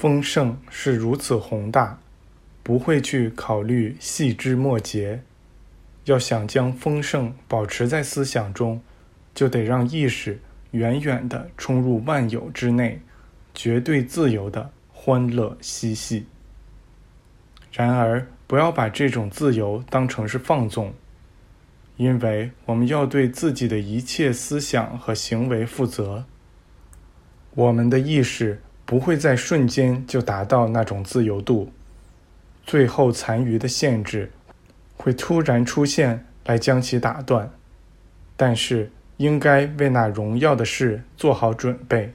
丰盛是如此宏大，不会去考虑细枝末节。要想将丰盛保持在思想中，就得让意识远远地冲入万有之内，绝对自由的欢乐嬉戏。然而，不要把这种自由当成是放纵，因为我们要对自己的一切思想和行为负责。我们的意识不会在瞬间就达到那种自由度，最后残余的限制会突然出现来将其打断。但是，应该为那荣耀的事做好准备。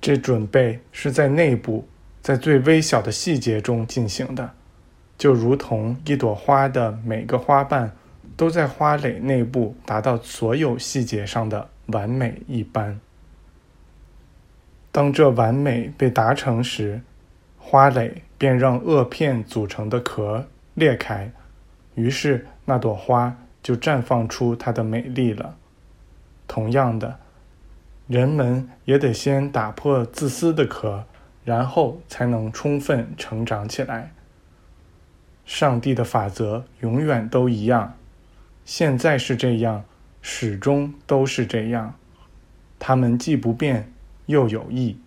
这准备是在内部。在最微小的细节中进行的，就如同一朵花的每个花瓣都在花蕾内部达到所有细节上的完美一般。当这完美被达成时，花蕾便让萼片组成的壳裂开，于是那朵花就绽放出它的美丽了。同样的，人们也得先打破自私的壳。然后才能充分成长起来。上帝的法则永远都一样，现在是这样，始终都是这样。他们既不变又有益，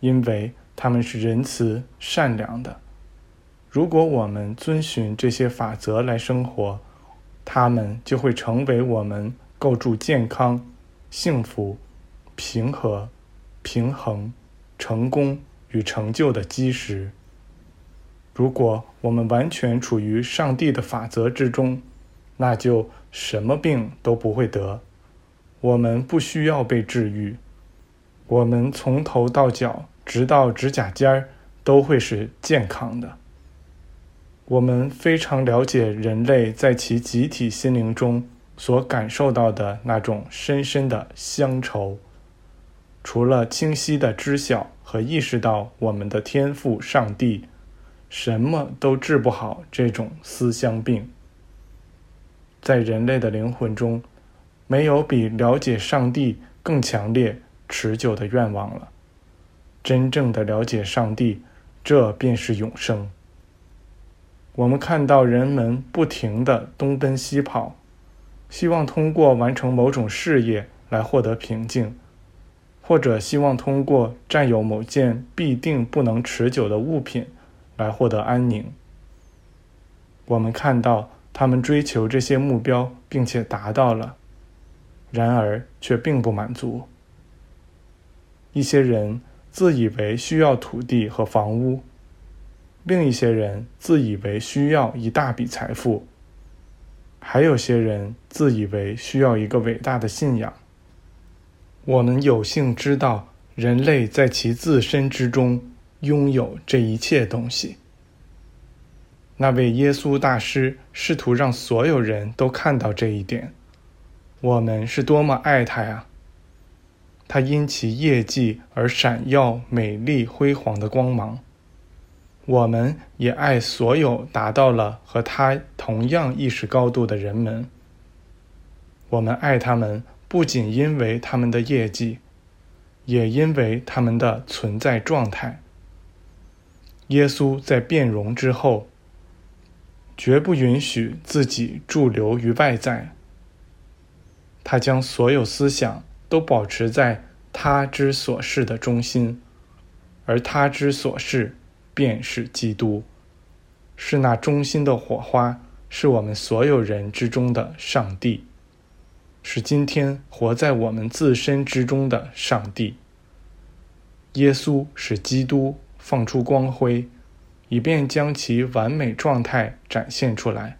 因为他们是仁慈善良的。如果我们遵循这些法则来生活，他们就会成为我们构筑健康、幸福、平和、平衡、成功。与成就的基石。如果我们完全处于上帝的法则之中，那就什么病都不会得。我们不需要被治愈，我们从头到脚，直到指甲尖儿，都会是健康的。我们非常了解人类在其集体心灵中所感受到的那种深深的乡愁。除了清晰的知晓。和意识到我们的天赋，上帝，什么都治不好这种思乡病。在人类的灵魂中，没有比了解上帝更强烈、持久的愿望了。真正的了解上帝，这便是永生。我们看到人们不停地东奔西跑，希望通过完成某种事业来获得平静。或者希望通过占有某件必定不能持久的物品来获得安宁。我们看到他们追求这些目标，并且达到了，然而却并不满足。一些人自以为需要土地和房屋，另一些人自以为需要一大笔财富，还有些人自以为需要一个伟大的信仰。我们有幸知道，人类在其自身之中拥有这一切东西。那位耶稣大师试图让所有人都看到这一点。我们是多么爱他呀！他因其业绩而闪耀、美丽、辉煌的光芒。我们也爱所有达到了和他同样意识高度的人们。我们爱他们。不仅因为他们的业绩，也因为他们的存在状态。耶稣在变容之后，绝不允许自己驻留于外在。他将所有思想都保持在他之所事的中心，而他之所事便是基督，是那中心的火花，是我们所有人之中的上帝。是今天活在我们自身之中的上帝。耶稣使基督放出光辉，以便将其完美状态展现出来。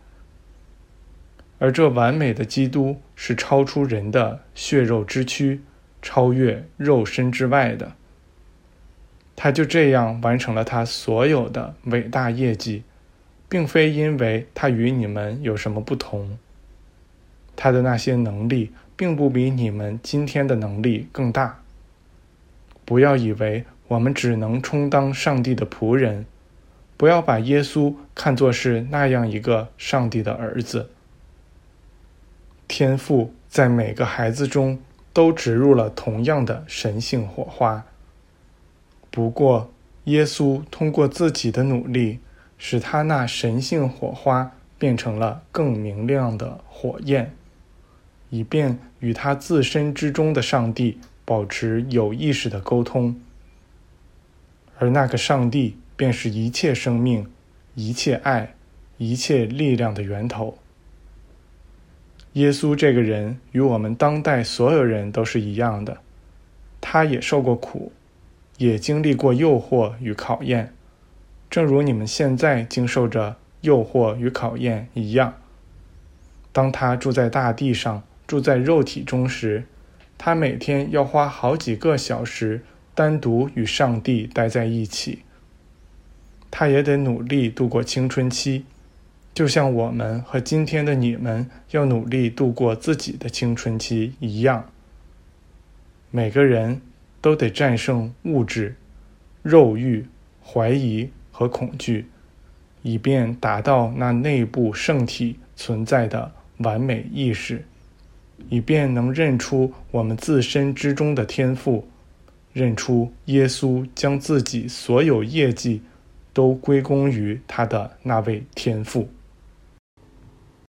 而这完美的基督是超出人的血肉之躯，超越肉身之外的。他就这样完成了他所有的伟大业绩，并非因为他与你们有什么不同。他的那些能力并不比你们今天的能力更大。不要以为我们只能充当上帝的仆人，不要把耶稣看作是那样一个上帝的儿子。天赋在每个孩子中都植入了同样的神性火花。不过，耶稣通过自己的努力，使他那神性火花变成了更明亮的火焰，以便与他自身之中的上帝保持有意识的沟通。而那个上帝便是一切生命、一切爱、一切力量的源头。耶稣这个人与我们当代所有人都是一样的，他也受过苦，也经历过诱惑与考验，正如你们现在经受着诱惑与考验一样。当他住在大地上，住在肉体中时，他每天要花好几个小时单独与上帝待在一起。他也得努力度过青春期。就像我们和今天的你们要努力度过自己的青春期一样，每个人都得战胜物质、肉欲、怀疑和恐惧，以便达到那内部圣体存在的完美意识，以便能认出我们自身之中的天赋，认出耶稣将自己所有业绩都归功于他的那位天赋。